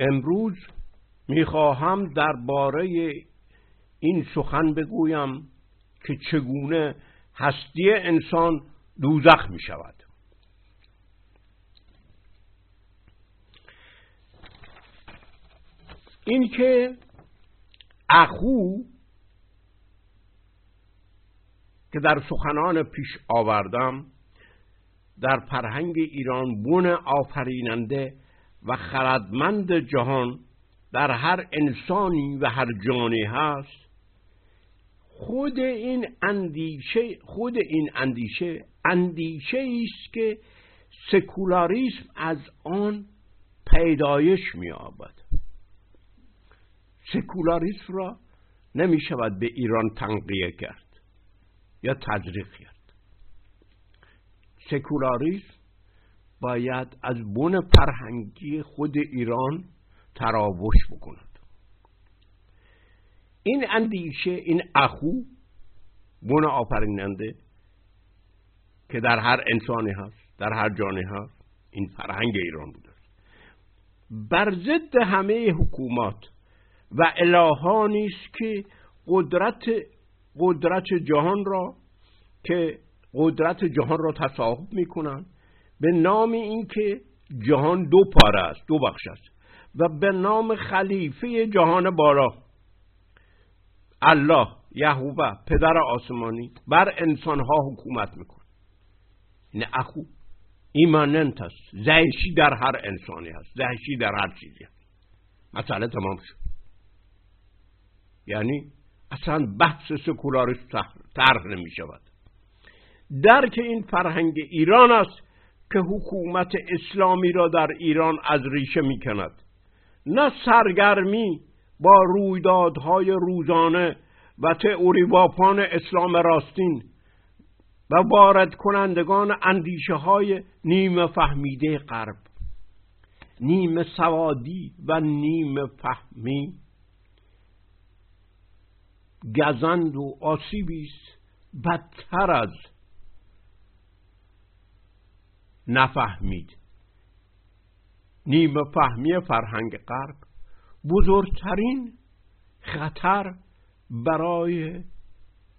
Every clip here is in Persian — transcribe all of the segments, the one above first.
امروز می‌خواهم درباره این سخن بگویم که چگونه هستی انسان دوزخ می شود این که اخو که در سخنان پیش آوردم در فرهنگ ایران بون آفریننده و خردمند جهان در هر انسانی و هر جانی هست خود این اندیشه خود این اندیشه اندیشه است که سکولاریسم از آن پیدایش می‌یابد. سکولاریسم را نمی شود به ایران تنقیه کرد یا تجریق کرد. سکولاریسم باید از بن فرهنگی خود ایران تراوش بکند. این اندیشه این اخو بن آفریننده که در هر انسانی هست در هر جانی هست این فرهنگ ایران بوده بر ضد همه حکومات و الهانی است که قدرت قدرت جهان را که قدرت جهان را تصاحب می‌کنند. به نام اینکه جهان دو پاره است دو بخش است. و به نام خلیفه جهان بالا الله یهوه پدر آسمانی بر انسانها حکومت می‌کنه این اخو ایماننت است. زهشی در هر انسانی هست. زهشی در هر چیزی هست. مسئله تمام شد. یعنی اصلا بحث سکولاریسم طرح نمی شود درک این فرهنگ ایران است که حکومت اسلامی را در ایران از ریشه می کند نه سرگرمی با رویدادهای روزانه و تئوری واپان اسلام راستین و وارد کنندگان اندیشه های نیمه فهمیده غرب نیمه سوادی و نیمه فهمی. گزند و آسیبی است بدتر از نفهمید. نیمه فهمی فرهنگ غرب بزرگترین خطر برای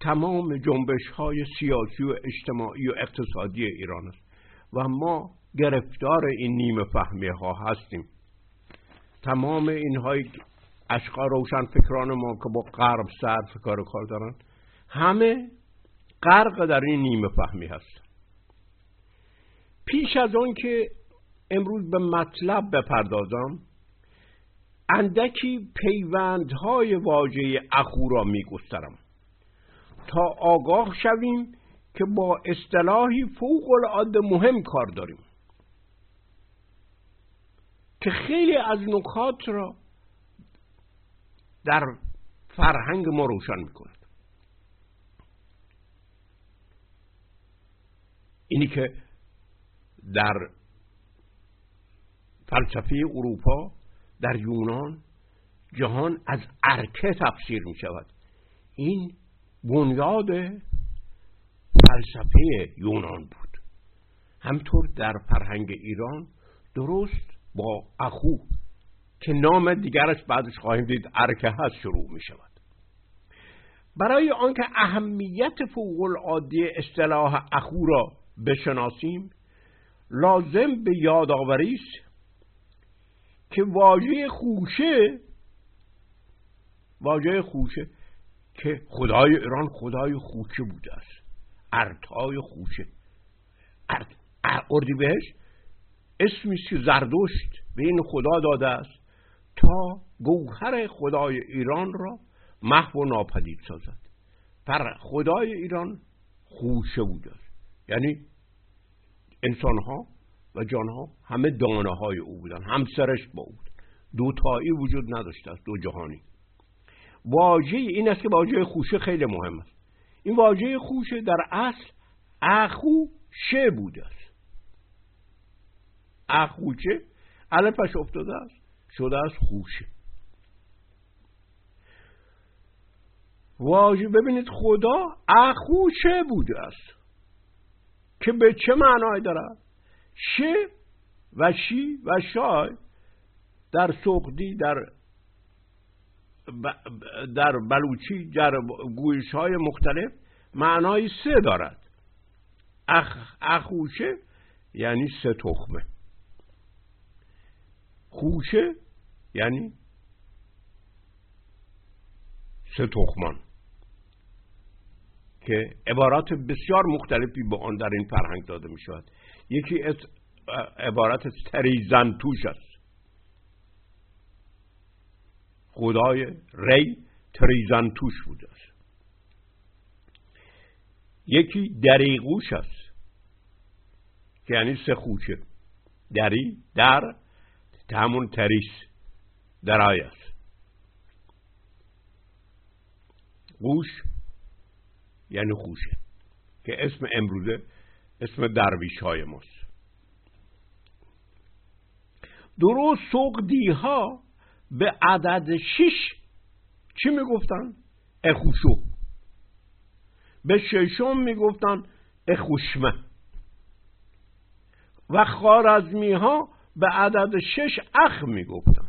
تمام جنبش های سیاسی و اجتماعی و اقتصادی ایران است و ما گرفتار این نیمه فهمی ها هستیم. تمام اینهایی اشقا روشن فکران ما که با غرب صرف کار کار دارن همه غرق در این نیمه فهمی هست پیش از اون که امروز به مطلب بپردازم اندکی پیوندهای واژه اخو را میگسترم تا آگاه شویم که با اصطلاحی فوق العاده مهم کار داریم که خیلی از نکات را در فرهنگ ما روشن می‌کند. اینی که در فلسفه اروپا در یونان جهان از ارکه تفسیر می شود این بنیاد فلسفه یونان بود. همطور در فرهنگ ایران درست با اخو که نام دیگرش بعدش خواهیم دید ارکه هست شروع می شود برای آنکه اهمیت فوق العاده اصطلاح اخو را بشناسیم لازم به یادآوری است که واژه خوشه واژه خوشه که خدای ایران خدای خوشه بوده است. ارتای خوشه. بهش؟ اسمی که زردشت به این خدا داده است تا گوهر خدای ایران را محو و ناپدید سازد. پر خدای ایران خوشه بوده است. یعنی انسانها و جانها همه دانه های او بودن. هم سرش با او بودن دوتایی وجود نداشته است دو جهانی. واژه این است که واژه خوشه خیلی مهم است. این واژه خوشه در اصل اخو شه بوده است. اخوچه علفش افتاده است شده است خوشه. واژه ببینید خدا اخوشه بوده است. که به چه معنای دارد شه و شی و شای در سقدی در در بلوچی در گویش های مختلف معنای سه دارد. اخ اخوشه یعنی سه تخمه. خوشه یعنی سه تخمان. که عبارات بسیار مختلفی به آن در این فرهنگ داده می شود یکی از عبارت تریزنتوش است. خدای ری تریزنتوش بوده است. یکی دریغوش است که یعنی سه خوشه. دری در همون تریس درای است. گوش یعنی خوشه که اسم امروزه اسم درویش های ماست درست سقدی ها به عدد شش چی می‌گفتن؟ اخوشو به ششم می‌گفتن اخوشمه و خارزمی ها به عدد شش اخ می‌گفتن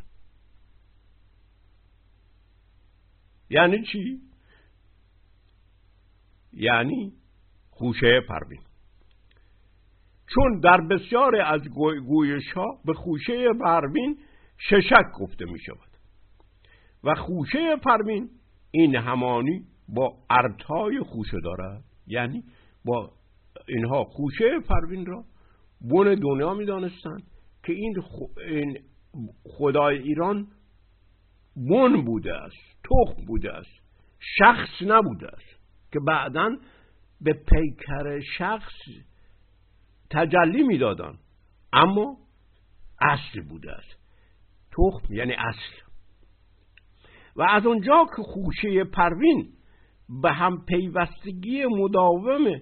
یعنی چی؟ یعنی خوشه پروین. چون در بسیار از گویش ها به خوشه پروین ششک گفته می شود. و خوشه پروین این همانی با ارتای خوشه دارد. یعنی با اینها خوشه پروین را بن دنیا می دانستند که این, خدای ایران بن بوده است تخم بوده است شخص نبوده است. که بعدا به پیکر شخص تجلی می‌دادن. اما اصل بوده است. تخم یعنی اصل. و از اونجا که خوشه پروین به هم پیوستگی مداوم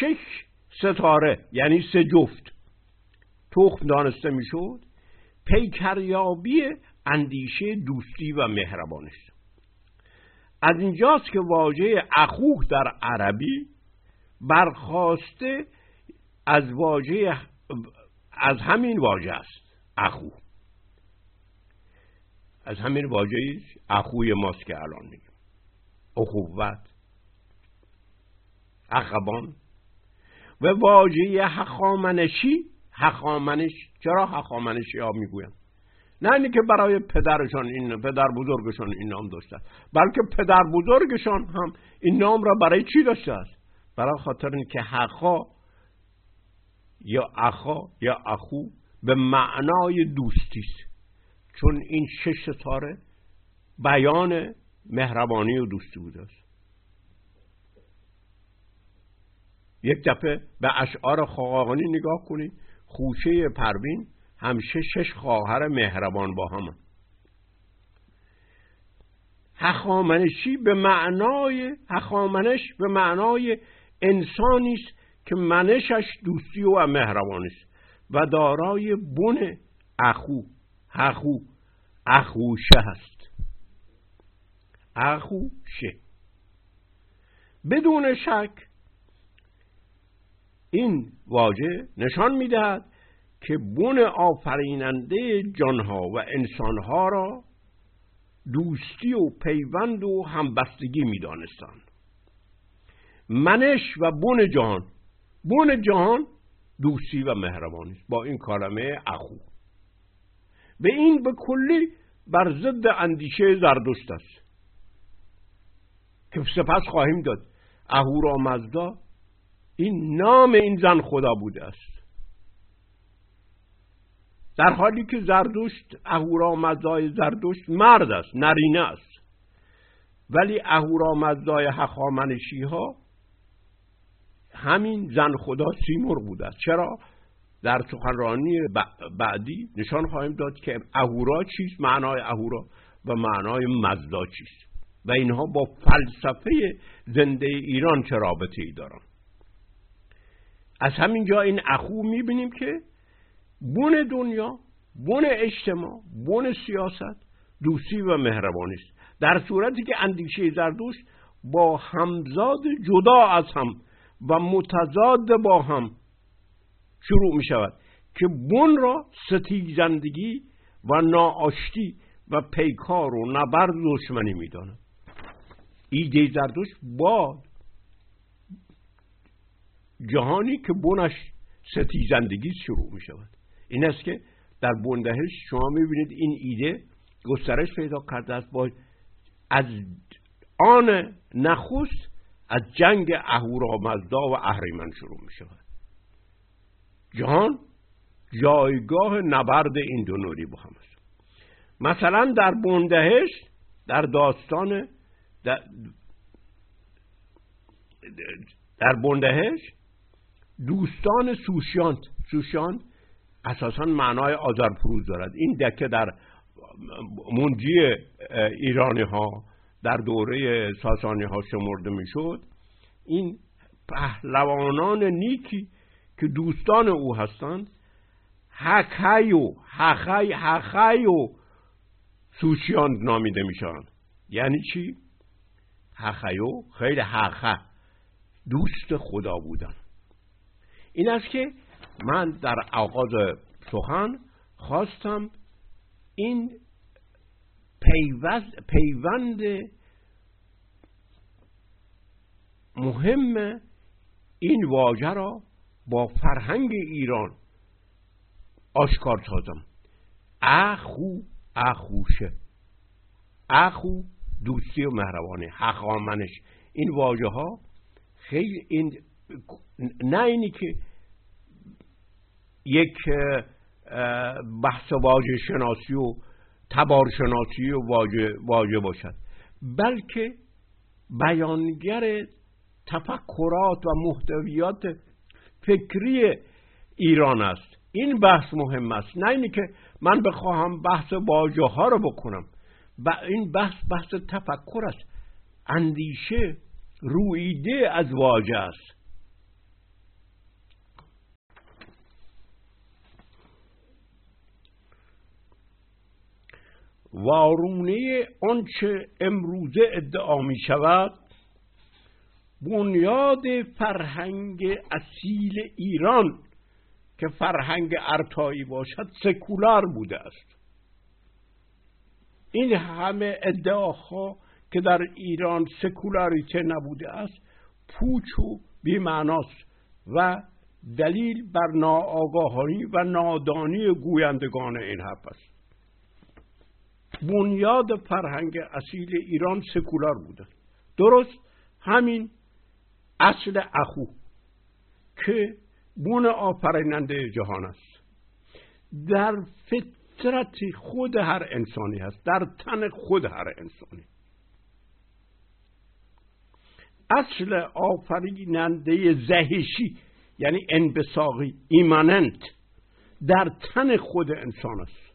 شش ستاره یعنی سه جفت تخم دانسته می‌شد پیکریابی اندیشه دوستی و مهربانی از اینجاست که واژه اخوه در عربی برخواسته از واژه از همین واژه است اخو. از همین واژه اخوی ماست که الان میگیم. اخوت اخبان و واژه حخامنشی حخامنش چرا حخامنشی ها می‌گویم؟ نه اینی که برای پدرشان این پدر بزرگشان این نام داشته بلکه پدر بزرگشان هم این نام را برای چی داشته است؟ برای خاطر اینکه حقا یا اخا یا اخو به معنای دوستی است. چون این شش ستاره بیان مهربانی و دوستی بوده است. یک دفعه به اشعار خاقانی نگاه کنید خوشه پروین همیشه شش خواهر مهربان با هم هخامنشی به معنای هخامنش به معنای انسانی است که منشش دوستی و مهربانی است و دارای بن اخو. اخو. اخوشه هست. اخوشه. بدون شک این واژه نشان می‌دهد که بن آفریننده جانها و انسانها را دوستی و پیوند و همبستگی می‌دانستند. منش و بن جهان بن جهان دوستی و مهربانی با این کلمه اخو. به این به کلی بر ضد اندیشه زردشت است. که سپس خواهیم داد. اهورامزدا این نام این زن خدا بوده است. در حالی که زردشت اهورامزدای زردشت مرد است نرینه است. ولی اهورامزدای هخامنشی ها همین زن خدا سیمور بوده است. چرا؟ در سخنرانی بعدی نشان خواهیم داد که اهورا چیست؟ معنای اهورا و معنای مزدا چیست؟ و اینها با فلسفه زنده ایران چه رابطه ای دارن؟ از همین جا این اخو می‌بینیم که بون دنیا بون اجتماع بون سیاست دوستی و مهربانی است. در صورتی که اندیشه زردوش با همزاد جدا از هم و متضاد با هم شروع می شود که بون را ستیزندگی و ناآشتی و پیکار و نبرد دشمنی می‌دانم ایده زردوش با جهانی که بنش ستیزندگی شروع می شود. این است که در بندهش شما می‌بینید این ایده گسترش پیدا کرده است با از آن نخست از جنگ اهورامزدا و اهریمن شروع می شود جهان جایگاه نبرد این دو نوری با هم است. مثلا در بندهش در داستان در, در بندهش دوستان سوشیانت سوشیانت اساسا معنای آذرپروز دارد. این دکه در منجی ایرانی ها در دوره ساسانی ها شمرده می‌شد. این پهلوانان نیکی که دوستان او هستند حقیو حقی حقیو سوشیان نامیده میشن یعنی چی؟ حقیو خیلی حقه دوست خدا بودن. این است که من در آغاز سخن خواستم این پیوند مهم این واژه را با فرهنگ ایران آشکار سازم. اخو اخوشه. اخو دوستی و مهربانی. حقامنش این واژه ها خیلی این نه اینی که یک بحث واژه شناسی و تبار شناسی و واژه باشد. بلکه بیانگر تفکرات و محتویات فکری ایران است. این بحث مهم است. نه اینی که من بخواهم بحث واژه ها رو بکنم. و این بحث بحث تفکر است. اندیشه رویده از واژه است. وارونه آنچه امروزه ادعا می شود بنیاد فرهنگ اصیل ایران که فرهنگ ارتایی باشد سکولار بوده است. این همه ادعاها که در ایران سکولاریته نبوده است پوچ و بیمعناست و دلیل بر ناآگاهی و نادانی گویندگان این حرف است. بنیاد فرهنگ اصیل ایران سکولار بوده. درست همین اصل اخو که بون آفریننده جهان است. در فطرت خود هر انسانی هست در تن خود هر انسانی. اصل آفریننده زهشی یعنی انبساقی ایماننت در تن خود انسان است.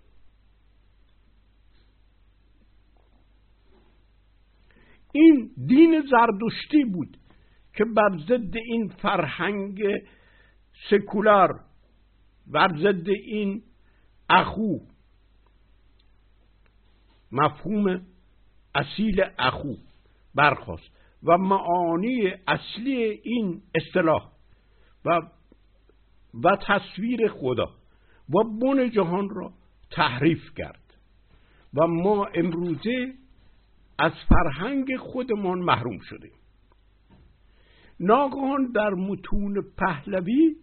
این دین زردشتی بود که بر ضد این فرهنگ سکولار بر ضد این اخو. مفهوم اصیل اخو برخواست و معانی اصلی این اصطلاح و و تصویر خدا و بن جهان را تحریف کرد. و ما امروزه از فرهنگ خودمان محروم شدیم ناگهان در متون پهلوی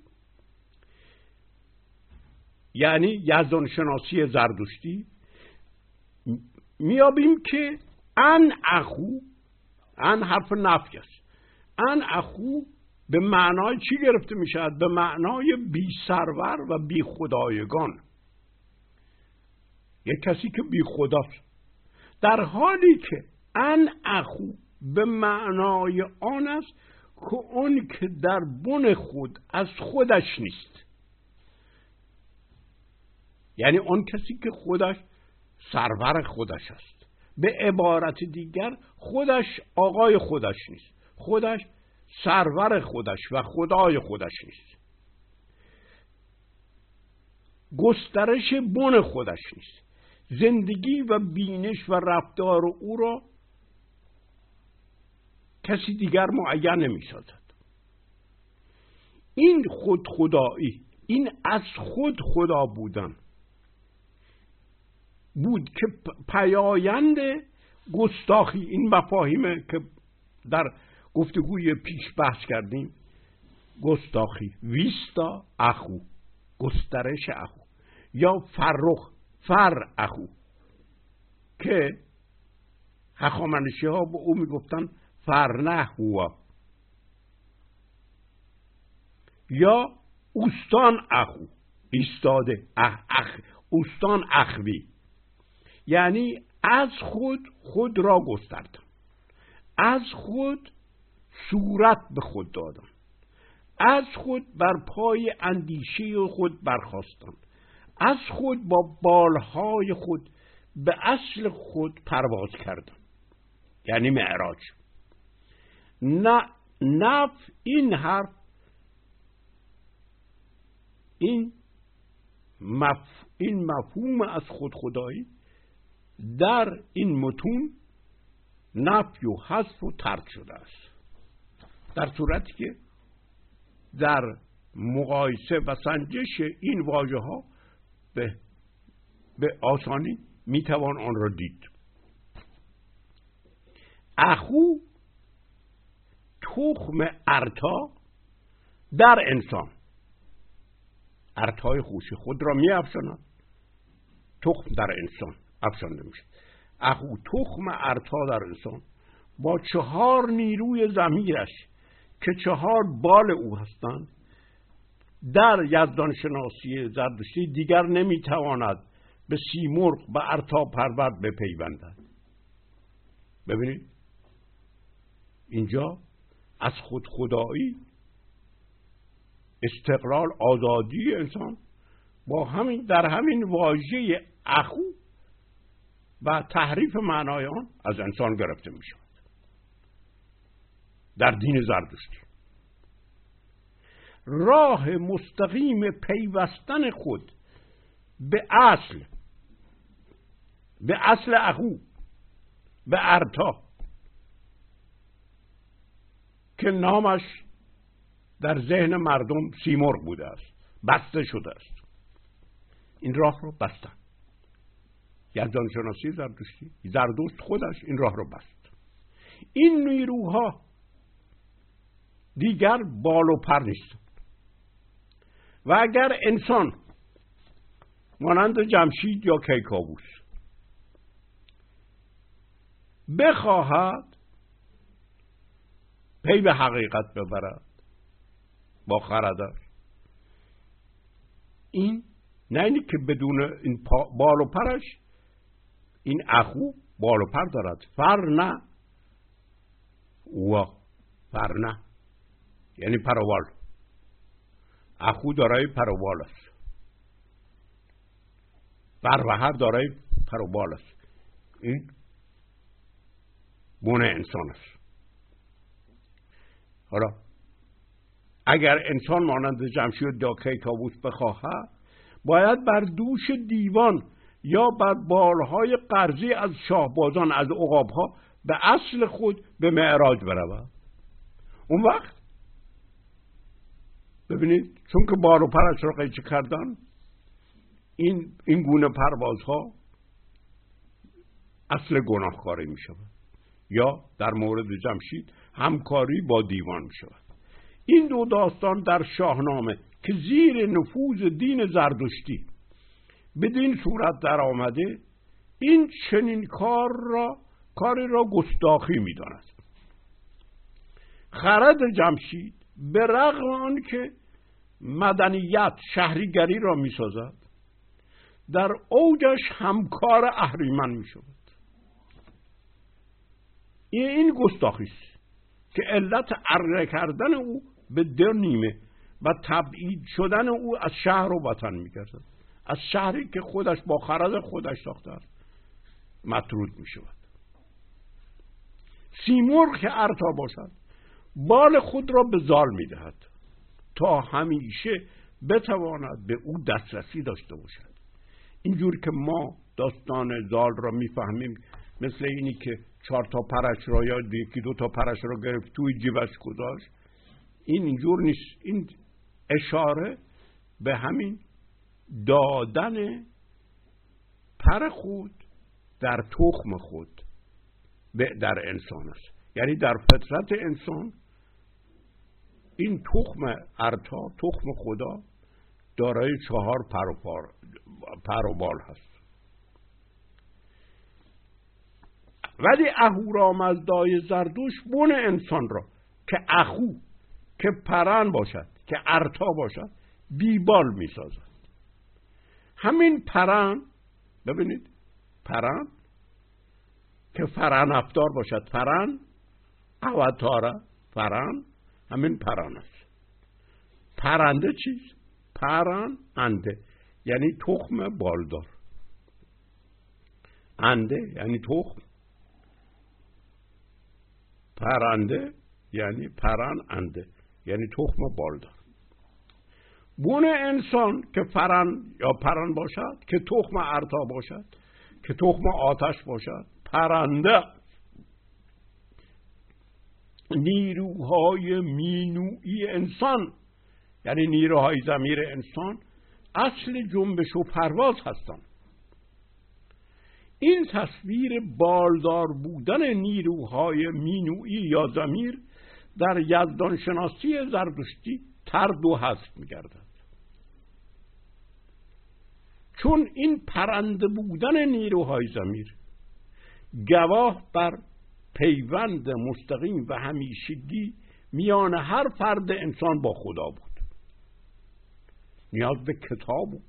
یعنی یزدان شناسی زردشتی میابیم که ان اخو ان حرف نفی است. ان اخو به معنای چی گرفته می شود؟ به معنای بی سرور و بی خدایگان. یک کسی که بی خداست. در حالی که ان اخو به معنای آن است که اون که در بن خود از خودش نیست. یعنی اون کسی که خودش سرور خودش است. به عبارت دیگر خودش آقای خودش نیست. خودش سرور خودش و خدای خودش نیست. گسترش بن خودش نیست. زندگی و بینش و رفتار او را کسی دیگر معین نمی سازد این خود خدایی این از خود خدا بودن بود که پیایند گستاخی این مفاهیم که در گفتگوی پیش بحث کردیم گستاخی ویستا اخو گسترش اخو یا فرخ. فر اخو. که هخامنشی ها به او می‌گفتن فرنه هوا. یا اوستان اخو. ایستاده. اخ, اخ اوستان اخوی. یعنی از خود خود را گستردن از خود صورت به خود دادن از خود بر پای اندیشه خود برخواستن از خود با بالهای خود به اصل خود پرواز کردن یعنی معراج. نه نف این حرف این مف... این مفهوم از خود خدایی در این متون نفی و حذف و ترک شده است. در صورتی که در مقایسه و سنجش این واژه ها به, به آسانی می‌توان آن را دید. اخو تخم ارتا در انسان. ارتای خوشی خود را می افشاند تخم در انسان افشانده میشه اخو تخم ارتا در انسان با چهار نیروی زمیرش که چهار بال او هستند در یزدان شناسی زردشتی دیگر نمی‌تواند به سیمرغ و ارتا پرورد بپیوندد. ببینید اینجا از خود خدایی استقلال آزادی انسان با همین در همین واژه اخو و تحریف معنای آن از انسان گرفته می شود در دین زردشتی. راه مستقیم پیوستن خود به اصل به اصل اخو به ارتا که نامش در ذهن مردم سیمرغ بوده است بسته شده است. این راه رو بستن. یزدان شناسی زردشتی زردشت خودش این راه رو بست. این نیروها دیگر بال و پر نیستند و اگر انسان مانند جمشید یا کیکاووس بخواهد پی به حقیقت ببرد با خردش این نه اینی که بدون این بال و پرش این اخو بال و پر دارد. فر نه و فر نه. یعنی پروال. اخو دارای پروال است. فر و هر دارای پروال است. این گونه انسان است. حالا اگر انسان مانند جمشید یا کیکاووس بخواهد باید بر دوش دیوان یا بر بالهای قرضی از شاهبازان از عقابها به اصل خود به معراج برود. اون وقت ببینید چون که بار و پرش را قیچه کردن این, این گونه پروازها اصل گناهکاری می شود یا در مورد جمشید همکاری با دیوان می شود این دو داستان در شاهنامه که زیر نفوذ دین زردشتی بدین صورت در آمده این چنین کار را کاری را گستاخی می‌داند. خرد جمشید به رغم آن که مدنیت شهریگری را می‌سازد. در اوجش همکار اهریمن می شود این گستاخی است که علت اره کردن او به در نیمه و تبعید شدن او از شهر و وطن میگردد. از شهری که خودش با خرد خودش ساخته است مطرود می شود سیمرغ که ارتا باشد بال خود را به زال می دهد تا همیشه بتواند به او دسترسی داشته باشد. اینجور که ما داستان زال را می‌فهمیم مثل اینی که چهار تا پرش را یا یکی دو تا پرش را گرفت توی جیبش گذاشت. این اینجور نیست. این اشاره به همین دادن پر خود در تخم خود در انسان است. یعنی در فطرت انسان این تخم ارتا تخم خدا دارای چهار پر و, بال هست. ولی اهورامزدای زردوش بون انسان را که اخو که پرن باشد که ارتا باشد بیبال می سازد همین پرن ببینید پرن که فرن افدار باشد. پرن اوتاره پرن همین پرن است. پرنده چیز؟ پرن انده. یعنی تخم بالدار. انده یعنی تخم. پرنده یعنی پرن انده. یعنی تخم بالدار. بون انسان که فرن یا پرن باشد که تخم ارتا باشد که تخم آتش باشد پرنده. نیروهای مینوی انسان یعنی نیروهای زمیر انسان اصل جنبش و پرواز هستند. این تصویر بالدار بودن نیروهای مینوی یا زمیر در یزدان شناسی زردشتی ترد و هست میگردد. چون این پرنده بودن نیروهای زمیر گواه بر پیوند مستقیم و همیشگی میان هر فرد انسان با خدا بود. نیاز به کتاب و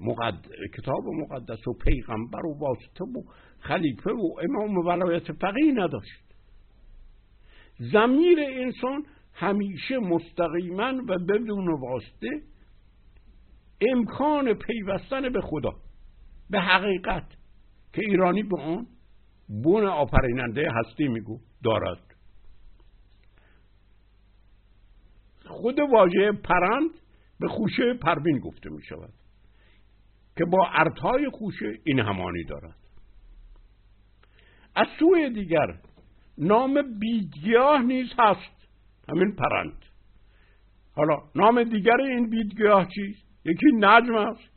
مقد... کتاب مقدس و پیغمبر و واسطه و خلیفه و امام و ولایت فقیه نداشت. زمیر انسان همیشه مستقیما و بدون واسطه امکان پیوستن به خدا به حقیقت که ایرانی به آن بون آفریننده هستی میگو دارد. خود واژه پرند به خوشه پروین گفته می شود که با ارتهای خوشه این همانی دارد. از سوی دیگر نام بیدگیاه نیز هست همین پرند. حالا نام دیگر این بیدگیاه چیست؟ یکی نجم است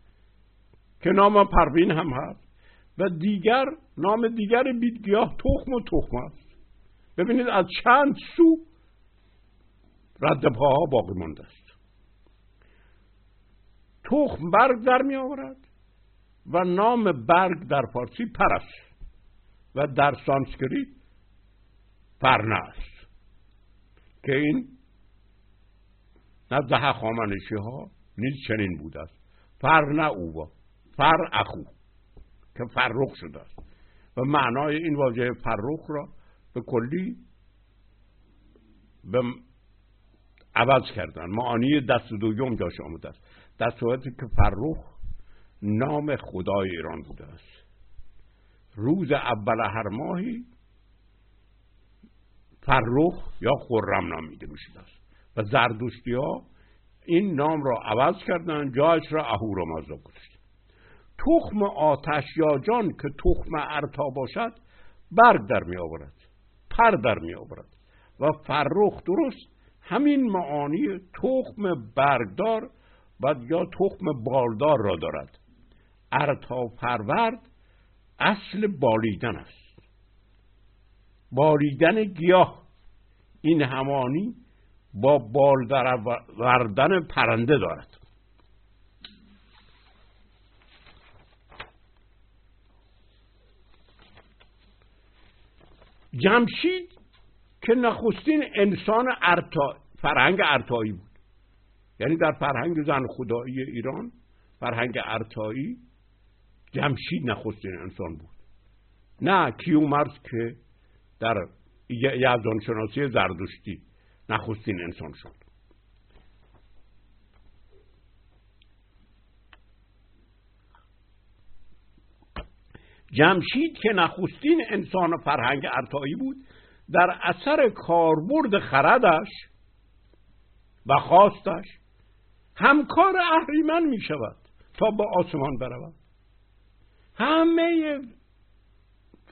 که نام پروین هم هست و دیگر نام دیگر بیدگیاه تخم و تخم است. ببینید از چند سو رد پاها باقی مانده است. تخم برگ در می آورد و نام برگ در فارسی پرس و در سانسکریت پرنه است. که این نزد هخامنشی ها نیز چنین بوده است. فرنه او فر اخو که فرخ شده است. و معنای این واژه فرخ را به کلی به عوض کردن. معانی دست دویم جاش آمده است. در صورتی که فرخ نام خدای ایران بوده است. روز اول هر ماهی فرخ یا خرم نامیده می‌شده است. و زردوشتی ها این نام را عوض کردن جایش را اهورامزدا گذاشتن تخم آتش یا جان که تخم ارتا باشد برگ در می آورد پر در می آورد و فرخ درست همین معانی تخم برگدار و یا تخم بالدار را دارد. ارتا پرورد اصل بالیدن است. بالیدن گیاه. این همانی با بال وردن پرنده دارد. جمشید که نخستین انسان ارتا فرهنگ ارتایی بود. یعنی در فرهنگ زن خدایی ایران فرهنگ ارتایی جمشید نخستین انسان بود. نه کیومرز که در یزدان شناسی زردشتی نخستین انسان شد. جمشید که نخستین انسان فرهنگ ارتایی بود در اثر کاربرد خردش و خواستش همکار اهریمن می شود تا به آسمان برود. همه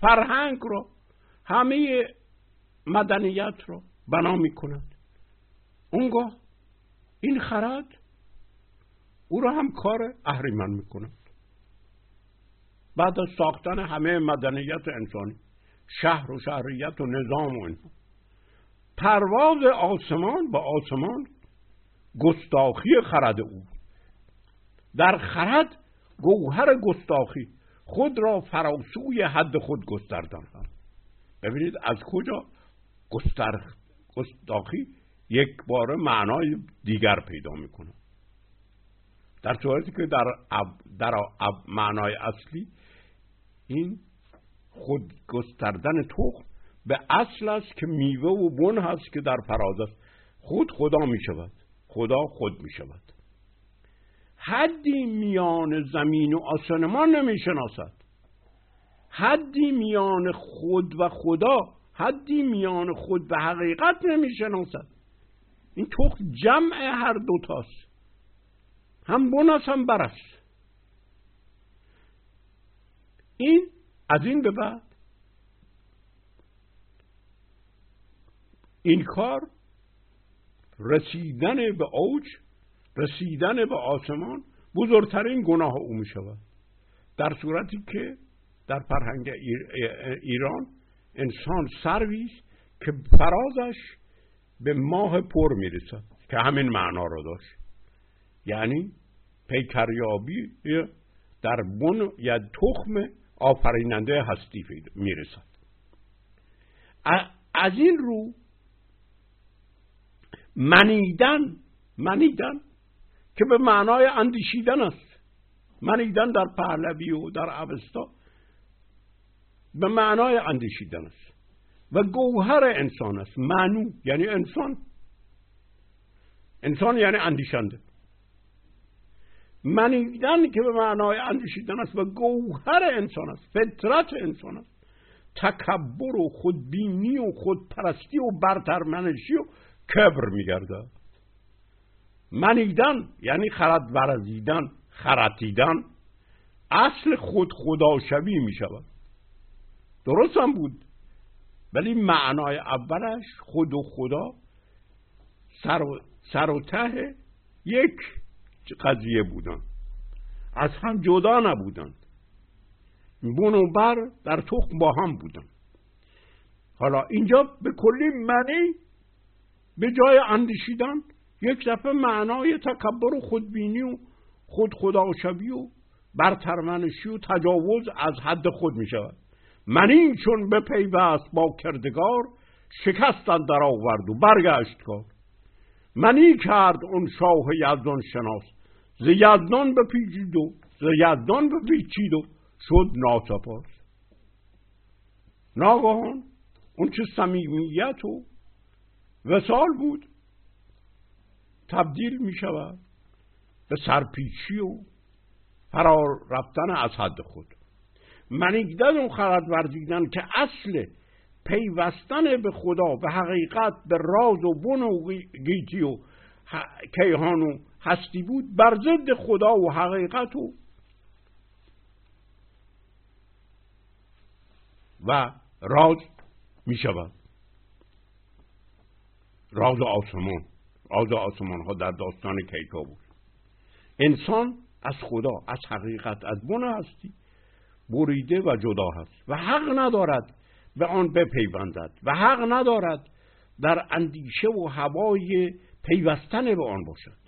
فرهنگ رو همه مدنیت رو بنا می کند اونگاه این خرد او را هم کار اهریمن می کند بعد از ساختن همه مدنیت انسانی شهر و شهریت و نظام و اینها. پرواز آسمان با آسمان گستاخی خرد او. در خرد گوهر گستاخی خود را فراسوی حد خود گستردن. ببینید از کجا گستر گستاخی یک بار معنای دیگر پیدا می‌کنه. در صورتی که در, در معنای اصلی این خود گستردن تخم به اصل است که میوه و بن هست که در فراز است. خود خدا می شود. خدا خود می شود. حدی میان زمین و آسمان نمی شناسد. حدی میان خود و خدا حدی میان خود و حقیقت نمی شناسد. این تخم جمع هر دوتاست هم بن هم برست این از این به بعد. این کار رسیدن به اوج رسیدن به آسمان بزرگترین گناه او می شود در صورتی که در فرهنگ ایران انسان سرویست که فرازش به ماه پر می‌رسد که همین معنا را داشت. یعنی پیکریابی در بن یا تخم آفریننده هستی می‌رسد. از این رو منیدن منیدن که به معنای اندیشیدن است. منیدن در پهلوی و در اوستا به معنای اندیشیدن است. و گوهر انسان است. معنو یعنی انسان. انسان یعنی اندیشنده. منیدن که به معنای اندیشیدن است و گوهر انسان است فطرت انسان است. تکبر و خودبینی و خودپرستی و برترمنشی و کبر میگرده منیدن یعنی خرد ورزیدن خرتیدن اصل خود خدا شوی می شود درست هم بود. ولی معنای اولش خود و خدا سر و, سر و ته یک قضیه بودن از هم جدا نبودند. بون و بر در تخم با هم بودن حالا اینجا به کلی معنی به جای اندیشیدن یک دفعه معنای تکبر و خودبینی و خود خداشوی و برترمنشی و تجاوز از حد خود می شود. منی چون به پیوست با کردگار شکستن در آورد و برگشت کار. منی کرد اون شاه یزدان شناس. ز یزدان بپیچید و ز یزدان بپیچید و شد ناسپاس. ناگهان اون چه صمیمیت و وسال بود. تبدیل می شود به سرپیچی و فرار رفتن از حد خود. منیدن و خرد ورزیدن که اصل پیوستن به خدا به حقیقت به راز و بن و گیتی و کیهان و هستی بود بر ضد خدا و حقیقت و و راز می شود. راز آسمان. راز آسمان ها در داستان کیکا بود. انسان از خدا از حقیقت از بن هستی بریده و جدا هست و حق ندارد به آن بپیوندد و حق ندارد در اندیشه و هوای پیوستن به آن باشد.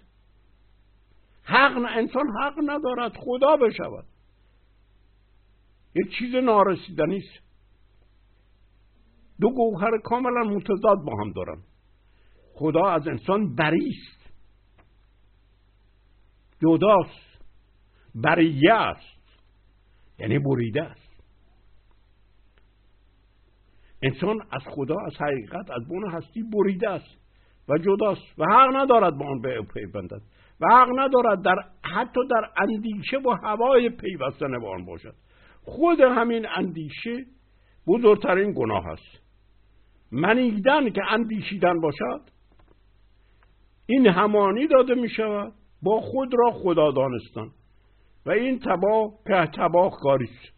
حق نه انسان حق ندارد خدا بشود. یک چیز نارسیدنی است دو گوهر کاملا متضاد با هم دارن. خدا از انسان بریست جداست. بریه است. یعنی بریده است. انسان از خدا از حقیقت از بون هستی بریده است و جداست و حق ندارد با آن پیوندد و حق ندارد در حتی در اندیشه و هوای پیوستن به آن باشد. خود همین اندیشه بزرگترین گناه است. منیدن که اندیشیدن باشد این همانی داده می شود با خود را خدا دانستن و این تباه که تباه کاریست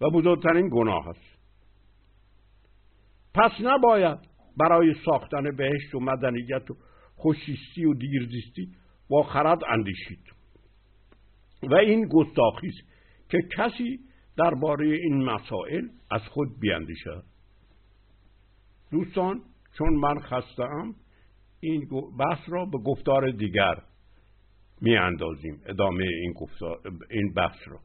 و بزرگترین گناه است. پس نباید برای ساختن بهشت و مدنیت و خوشیستی و دیرزیستی با خرد اندیشید. و این گستاخی است که کسی درباره این مسائل از خود بیاندیشد. دوستان چون من خستم این بحث را به گفتار دیگر می اندازیم ادامه این, این بحث را.